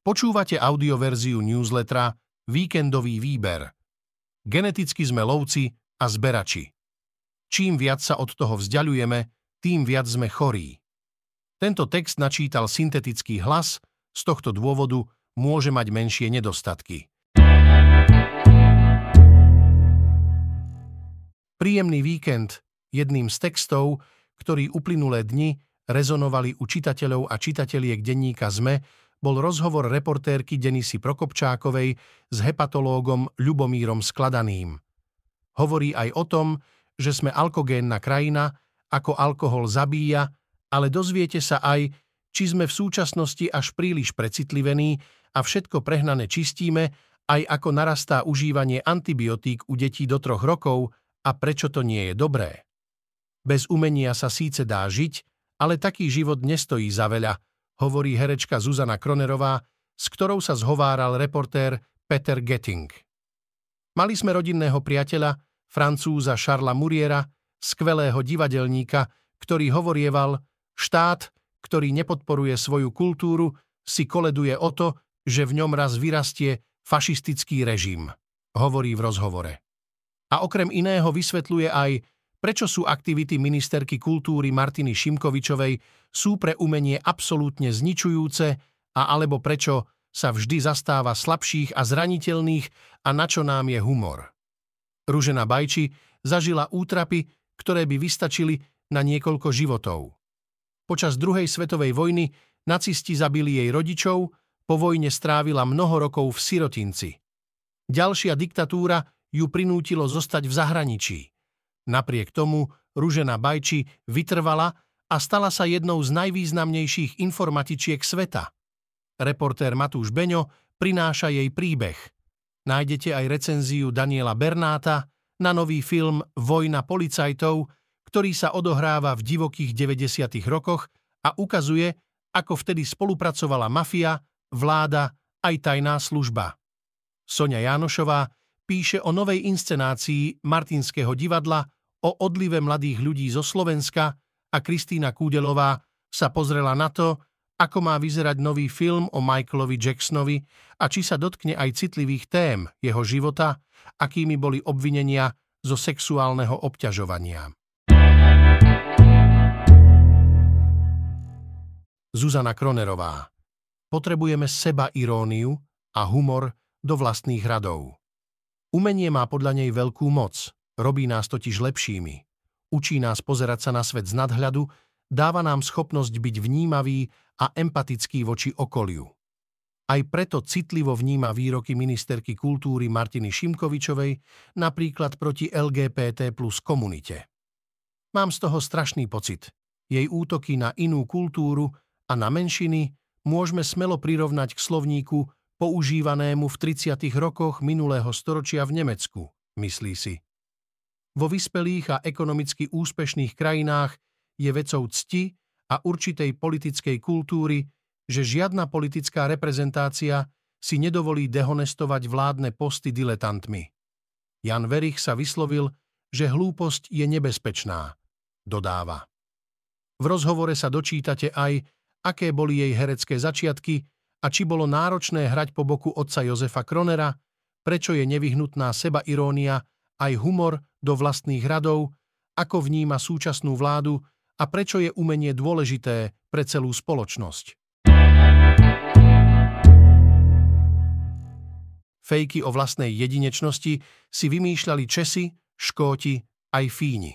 Počúvate audioverziu newslettera Víkendový výber. Geneticky sme lovci a zberači. Čím viac sa od toho vzdialujeme, tým viac sme chorí. Tento text načítal syntetický hlas, z tohto dôvodu môže mať menšie nedostatky. Príjemný víkend, jedným z textov, ktorý uplynulé dni rezonovali u čitateľov a čitateliek denníka ZME, bol rozhovor reportérky Denisy Prokopčákovej s hepatológom Ľubomírom Skladaným. Hovorí aj o tom, že sme alkogénna krajina, ako alkohol zabíja, ale dozviete sa aj, či sme v súčasnosti až príliš precitlivení a všetko prehnané čistíme, aj ako narastá užívanie antibiotík u detí do troch rokov a prečo to nie je dobré. Bez umenia sa síce dá žiť, ale taký život nestojí za veľa – hovorí herečka Zuzana Kronerová, s ktorou sa zhováral reportér Peter Getting. Mali sme rodinného priateľa, francúza Šarla Muriera, skvelého divadelníka, ktorý hovorieval, štát, ktorý nepodporuje svoju kultúru, si koleduje o to, že v ňom raz vyrastie fašistický režim, hovorí v rozhovore. A okrem iného vysvetľuje aj, prečo sú aktivity ministerky kultúry Martiny Šimkovičovej sú pre umenie absolútne zničujúce a alebo prečo sa vždy zastáva slabších a zraniteľných a na čo nám je humor. Ružena Bajči zažila útrapy, ktoré by vystačili na niekoľko životov. Počas druhej svetovej vojny nacisti zabili jej rodičov, po vojne strávila mnoho rokov v sirotinci. Ďalšia diktatúra ju prinútilo zostať v zahraničí. Napriek tomu Ružena Bajči vytrvala a stala sa jednou z najvýznamnejších informatičiek sveta. Reportér Matúš Beňo prináša jej príbeh. Nájdete aj recenziu Daniela Bernáta na nový film Vojna policajtov, ktorý sa odohráva v divokých 90. rokoch a ukazuje, ako vtedy spolupracovala mafia, vláda aj tajná služba. Sonia Jánošová píše o novej inscenácii Martinského divadla o odlive mladých ľudí zo Slovenska a Kristýna Kúdelová sa pozrela na to, ako má vyzerať nový film o Michaelovi Jacksonovi a či sa dotkne aj citlivých tém jeho života, akými boli obvinenia zo sexuálneho obťažovania. Zuzana Kronerová Potrebujeme seba iróniu a humor do vlastných radov. Umenie má podľa nej veľkú moc, Robí nás totiž lepšími. Učí nás pozerať sa na svet z nadhľadu, dáva nám schopnosť byť vnímavý a empatický voči okoliu. Aj preto citlivo vníma výroky ministerky kultúry Martiny Šimkovičovej, napríklad proti LGBT plus komunite. Mám z toho strašný pocit. Jej útoky na inú kultúru a na menšiny môžeme smelo prirovnať k slovníku používanému v 30. rokoch minulého storočia v Nemecku, myslí si. Vo vyspelých a ekonomicky úspešných krajinách je vecou cti a určitej politickej kultúry, že žiadna politická reprezentácia si nedovolí dehonestovať vládne posty diletantmi. Jan Verich sa vyslovil, že hlúposť je nebezpečná, dodáva. V rozhovore sa dočítate aj, aké boli jej herecké začiatky a či bolo náročné hrať po boku otca Jozefa Kronera, prečo je nevyhnutná seba irónia aj humor do vlastných radov, ako vníma súčasnú vládu a prečo je umenie dôležité pre celú spoločnosť. Fejky o vlastnej jedinečnosti si vymýšľali Česi, Škóti aj Fíni.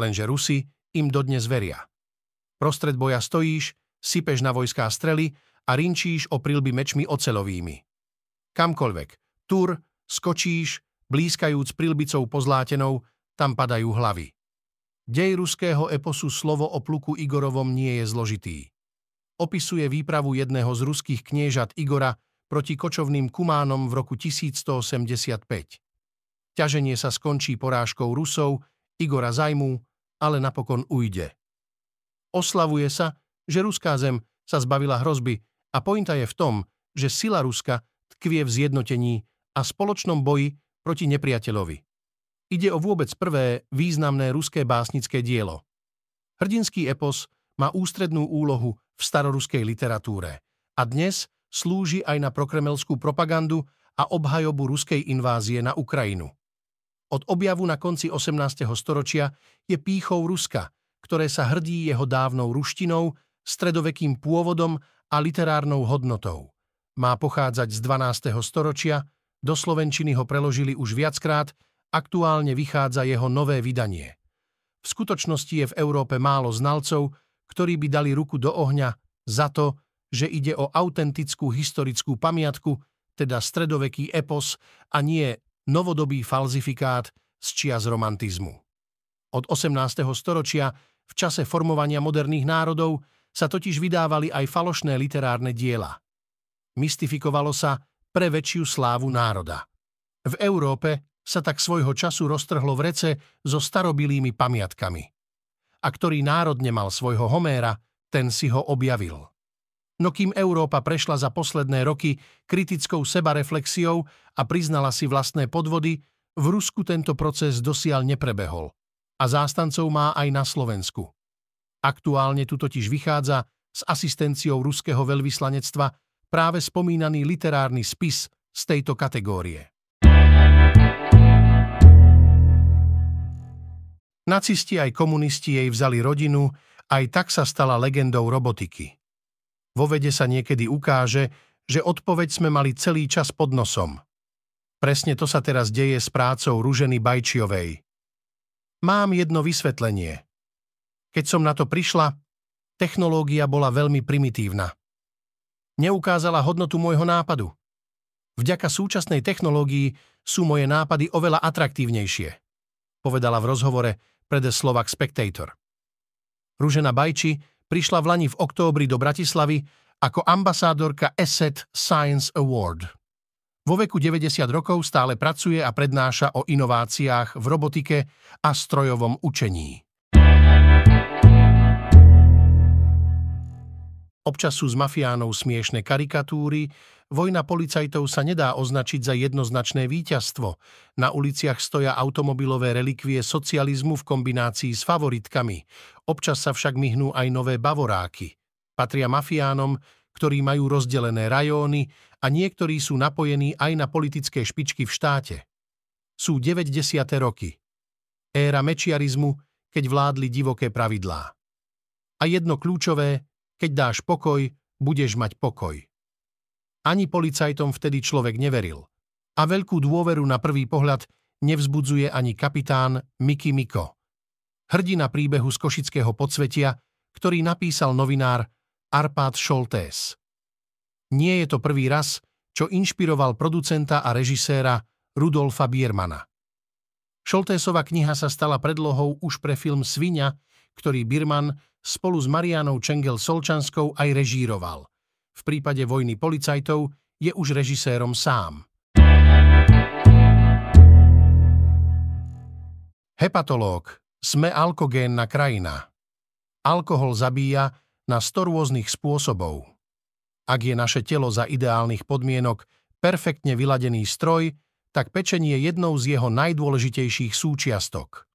Lenže Rusi im dodnes veria. Prostred boja stojíš, sypeš na vojská strely a rinčíš o prilby mečmi ocelovými. Kamkoľvek, tur, skočíš, Blízkajúc prilbicou pozlátenou, tam padajú hlavy. Dej ruského eposu slovo o pluku Igorovom nie je zložitý. Opisuje výpravu jedného z ruských kniežat Igora proti kočovným kumánom v roku 1185. Ťaženie sa skončí porážkou Rusov, Igora zajmú, ale napokon ujde. Oslavuje sa, že ruská zem sa zbavila hrozby a pointa je v tom, že sila Ruska tkvie v zjednotení a spoločnom boji proti nepriateľovi. Ide o vôbec prvé významné ruské básnické dielo. Hrdinský epos má ústrednú úlohu v staroruskej literatúre a dnes slúži aj na prokremelskú propagandu a obhajobu ruskej invázie na Ukrajinu. Od objavu na konci 18. storočia je pýchou Ruska, ktoré sa hrdí jeho dávnou ruštinou, stredovekým pôvodom a literárnou hodnotou. Má pochádzať z 12. storočia, do slovenčiny ho preložili už viackrát, aktuálne vychádza jeho nové vydanie. V skutočnosti je v Európe málo znalcov, ktorí by dali ruku do ohňa za to, že ide o autentickú historickú pamiatku, teda stredoveký epos a nie novodobý falzifikát z čias romantizmu. Od 18. storočia, v čase formovania moderných národov, sa totiž vydávali aj falošné literárne diela. Mystifikovalo sa pre väčšiu slávu národa. V Európe sa tak svojho času roztrhlo v rece so starobilými pamiatkami. A ktorý národ nemal svojho Homéra, ten si ho objavil. No kým Európa prešla za posledné roky kritickou sebareflexiou a priznala si vlastné podvody, v Rusku tento proces dosiaľ neprebehol. A zástancov má aj na Slovensku. Aktuálne tu totiž vychádza s asistenciou ruského veľvyslanectva práve spomínaný literárny spis z tejto kategórie. Nacisti aj komunisti jej vzali rodinu, aj tak sa stala legendou robotiky. Vo vede sa niekedy ukáže, že odpoveď sme mali celý čas pod nosom. Presne to sa teraz deje s prácou Ruženy Bajčiovej. Mám jedno vysvetlenie. Keď som na to prišla, technológia bola veľmi primitívna. Neukázala hodnotu môjho nápadu. Vďaka súčasnej technológii sú moje nápady oveľa atraktívnejšie, povedala v rozhovore pre The Slovak Spectator. Ružena Bajči prišla v Lani v októbri do Bratislavy ako ambasádorka Asset Science Award. Vo veku 90 rokov stále pracuje a prednáša o inováciách v robotike a strojovom učení. Občas sú z mafiánov smiešne karikatúry, vojna policajtov sa nedá označiť za jednoznačné víťazstvo. Na uliciach stoja automobilové relikvie socializmu v kombinácii s favoritkami. Občas sa však myhnú aj nové bavoráky. Patria mafiánom, ktorí majú rozdelené rajóny a niektorí sú napojení aj na politické špičky v štáte. Sú 90. roky. Éra mečiarizmu, keď vládli divoké pravidlá. A jedno kľúčové, keď dáš pokoj, budeš mať pokoj. Ani policajtom vtedy človek neveril. A veľkú dôveru na prvý pohľad nevzbudzuje ani kapitán Miky Miko. Hrdina príbehu z Košického podsvetia, ktorý napísal novinár Arpad Šoltés. Nie je to prvý raz, čo inšpiroval producenta a režiséra Rudolfa Biermana. Šoltésova kniha sa stala predlohou už pre film Svinia, ktorý Birman spolu s Marianou Čengel Solčanskou aj režíroval. V prípade vojny policajtov je už režisérom sám. Hepatológ. Sme alkogénna krajina. Alkohol zabíja na 100 rôznych spôsobov. Ak je naše telo za ideálnych podmienok perfektne vyladený stroj, tak pečenie je jednou z jeho najdôležitejších súčiastok.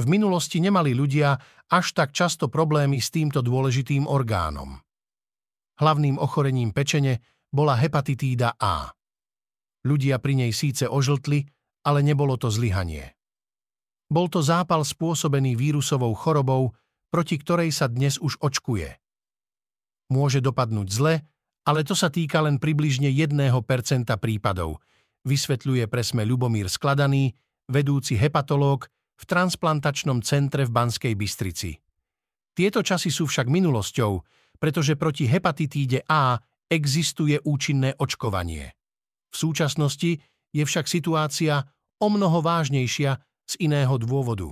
V minulosti nemali ľudia až tak často problémy s týmto dôležitým orgánom. Hlavným ochorením pečene bola hepatitída A. Ľudia pri nej síce ožltli, ale nebolo to zlyhanie. Bol to zápal spôsobený vírusovou chorobou, proti ktorej sa dnes už očkuje. Môže dopadnúť zle, ale to sa týka len približne 1% prípadov, vysvetľuje presme Ľubomír Skladaný, vedúci hepatológ v transplantačnom centre v Banskej Bystrici. Tieto časy sú však minulosťou, pretože proti hepatitíde A existuje účinné očkovanie. V súčasnosti je však situácia o mnoho vážnejšia z iného dôvodu.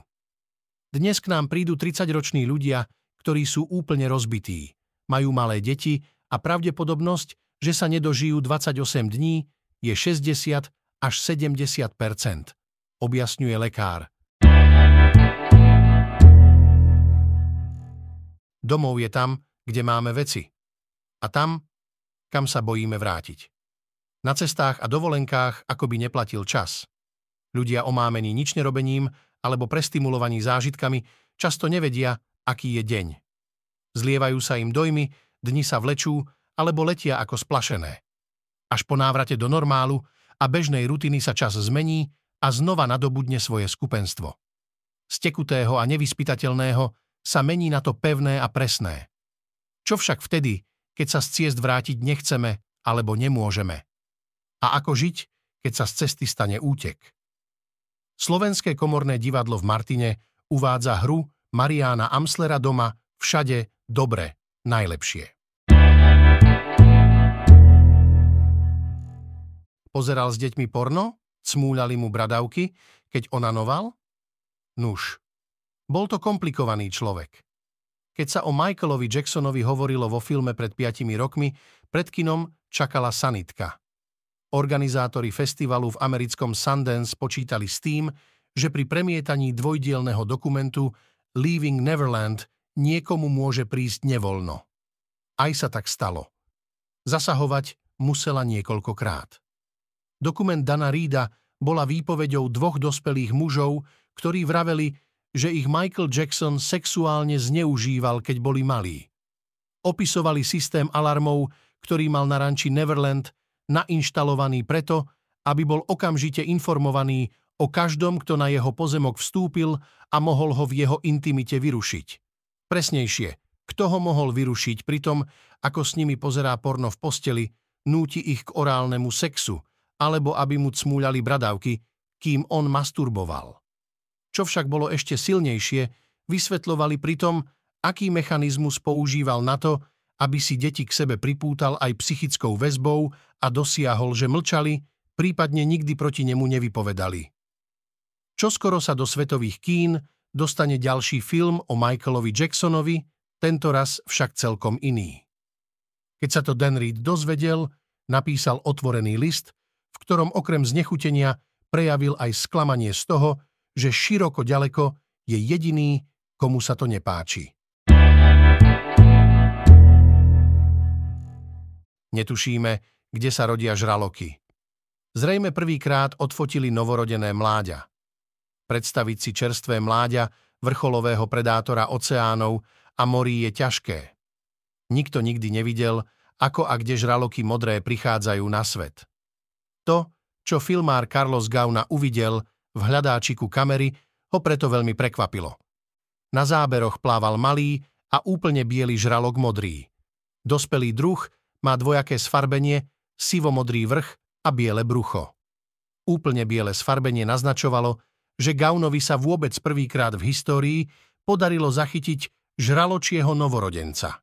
Dnes k nám prídu 30-roční ľudia, ktorí sú úplne rozbití, majú malé deti a pravdepodobnosť, že sa nedožijú 28 dní, je 60 až 70% objasňuje lekár. Domov je tam, kde máme veci. A tam, kam sa bojíme vrátiť. Na cestách a dovolenkách akoby neplatil čas. Ľudia omámení nič nerobením alebo prestimulovaní zážitkami často nevedia, aký je deň. Zlievajú sa im dojmy, dni sa vlečú alebo letia ako splašené. Až po návrate do normálu a bežnej rutiny sa čas zmení a znova nadobudne svoje skupenstvo. Z a nevyspytateľného sa mení na to pevné a presné. Čo však vtedy, keď sa z ciest vrátiť nechceme alebo nemôžeme? A ako žiť, keď sa z cesty stane útek? Slovenské komorné divadlo v Martine uvádza hru Mariána Amslera doma Všade dobre, najlepšie. Pozeral s deťmi porno? Cmúľali mu bradavky, keď onanoval? Nuž, bol to komplikovaný človek. Keď sa o Michaelovi Jacksonovi hovorilo vo filme pred piatimi rokmi, pred kinom čakala sanitka. Organizátori festivalu v americkom Sundance počítali s tým, že pri premietaní dvojdielného dokumentu Leaving Neverland niekomu môže prísť nevoľno. Aj sa tak stalo. Zasahovať musela niekoľkokrát. Dokument Dana Reeda bola výpovedou dvoch dospelých mužov, ktorí vraveli, že ich Michael Jackson sexuálne zneužíval, keď boli malí. Opisovali systém alarmov, ktorý mal na ranči Neverland nainštalovaný preto, aby bol okamžite informovaný o každom, kto na jeho pozemok vstúpil a mohol ho v jeho intimite vyrušiť. Presnejšie, kto ho mohol vyrušiť pri tom, ako s nimi pozerá porno v posteli, núti ich k orálnemu sexu, alebo aby mu cmúľali bradavky, kým on masturboval. Čo však bolo ešte silnejšie, vysvetľovali pritom, aký mechanizmus používal na to, aby si deti k sebe pripútal aj psychickou väzbou a dosiahol, že mlčali, prípadne nikdy proti nemu nevypovedali. Čoskoro sa do svetových kín dostane ďalší film o Michaelovi Jacksonovi, tento raz však celkom iný. Keď sa to Dan Reed dozvedel, napísal otvorený list, v ktorom okrem znechutenia prejavil aj sklamanie z toho, že široko ďaleko je jediný, komu sa to nepáči. Netušíme, kde sa rodia žraloky. Zrejme prvýkrát odfotili novorodené mláďa predstaviť si čerstvé mláďa vrcholového predátora oceánov a morí je ťažké. Nikto nikdy nevidel, ako a kde žraloky modré prichádzajú na svet. To, čo filmár Carlos Gauna uvidel v hľadáčiku kamery, ho preto veľmi prekvapilo. Na záberoch plával malý a úplne biely žralok modrý. Dospelý druh má dvojaké sfarbenie, sivomodrý vrch a biele brucho. Úplne biele sfarbenie naznačovalo, že Gaunovi sa vôbec prvýkrát v histórii podarilo zachytiť žraločieho novorodenca.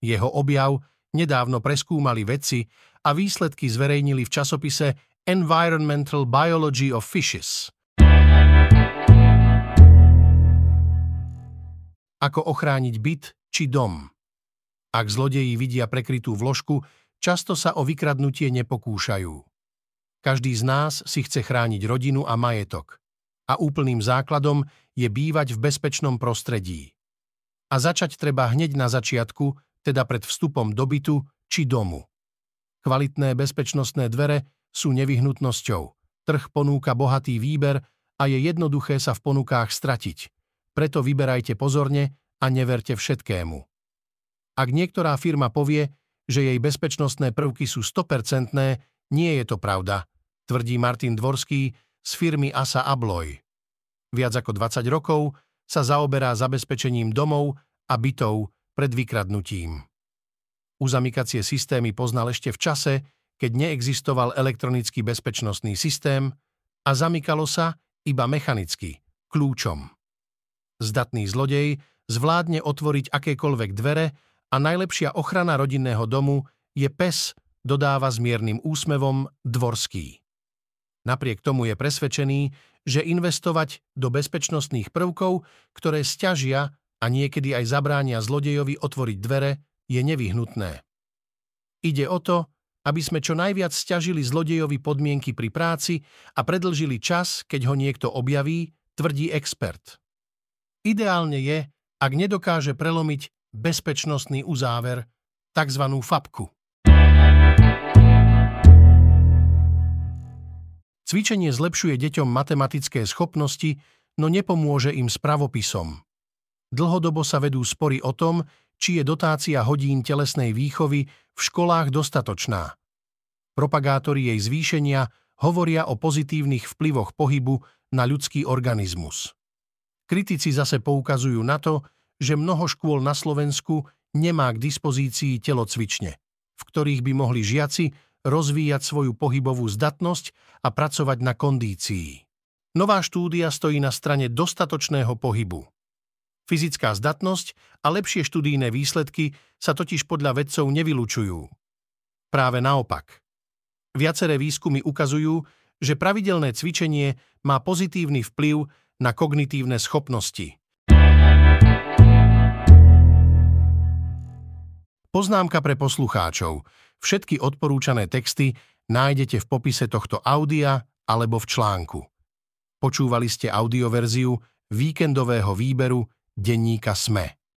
Jeho objav nedávno preskúmali vedci a výsledky zverejnili v časopise Environmental Biology of Fishes. Ako ochrániť byt či dom? Ak zlodeji vidia prekrytú vložku, často sa o vykradnutie nepokúšajú. Každý z nás si chce chrániť rodinu a majetok a úplným základom je bývať v bezpečnom prostredí. A začať treba hneď na začiatku, teda pred vstupom do bytu či domu. Kvalitné bezpečnostné dvere sú nevyhnutnosťou. Trh ponúka bohatý výber a je jednoduché sa v ponukách stratiť. Preto vyberajte pozorne a neverte všetkému. Ak niektorá firma povie, že jej bezpečnostné prvky sú 100%, nie je to pravda, tvrdí Martin Dvorský, z firmy Asa Abloy. Viac ako 20 rokov sa zaoberá zabezpečením domov a bytov pred vykradnutím. Uzamykacie systémy poznal ešte v čase, keď neexistoval elektronický bezpečnostný systém a zamykalo sa iba mechanicky, kľúčom. Zdatný zlodej zvládne otvoriť akékoľvek dvere a najlepšia ochrana rodinného domu je pes, dodáva s miernym úsmevom Dvorský. Napriek tomu je presvedčený, že investovať do bezpečnostných prvkov, ktoré stiažia a niekedy aj zabránia zlodejovi otvoriť dvere, je nevyhnutné. Ide o to, aby sme čo najviac stiažili zlodejovi podmienky pri práci a predlžili čas, keď ho niekto objaví, tvrdí expert. Ideálne je, ak nedokáže prelomiť bezpečnostný uzáver, tzv. fapku. Cvičenie zlepšuje deťom matematické schopnosti, no nepomôže im s pravopisom. Dlhodobo sa vedú spory o tom, či je dotácia hodín telesnej výchovy v školách dostatočná. Propagátori jej zvýšenia hovoria o pozitívnych vplyvoch pohybu na ľudský organizmus. Kritici zase poukazujú na to, že mnoho škôl na Slovensku nemá k dispozícii telocvične, v ktorých by mohli žiaci rozvíjať svoju pohybovú zdatnosť a pracovať na kondícii. Nová štúdia stojí na strane dostatočného pohybu. Fyzická zdatnosť a lepšie študijné výsledky sa totiž podľa vedcov nevylučujú. Práve naopak. Viaceré výskumy ukazujú, že pravidelné cvičenie má pozitívny vplyv na kognitívne schopnosti. Poznámka pre poslucháčov. Všetky odporúčané texty nájdete v popise tohto audia alebo v článku. Počúvali ste audioverziu víkendového výberu denníka SME.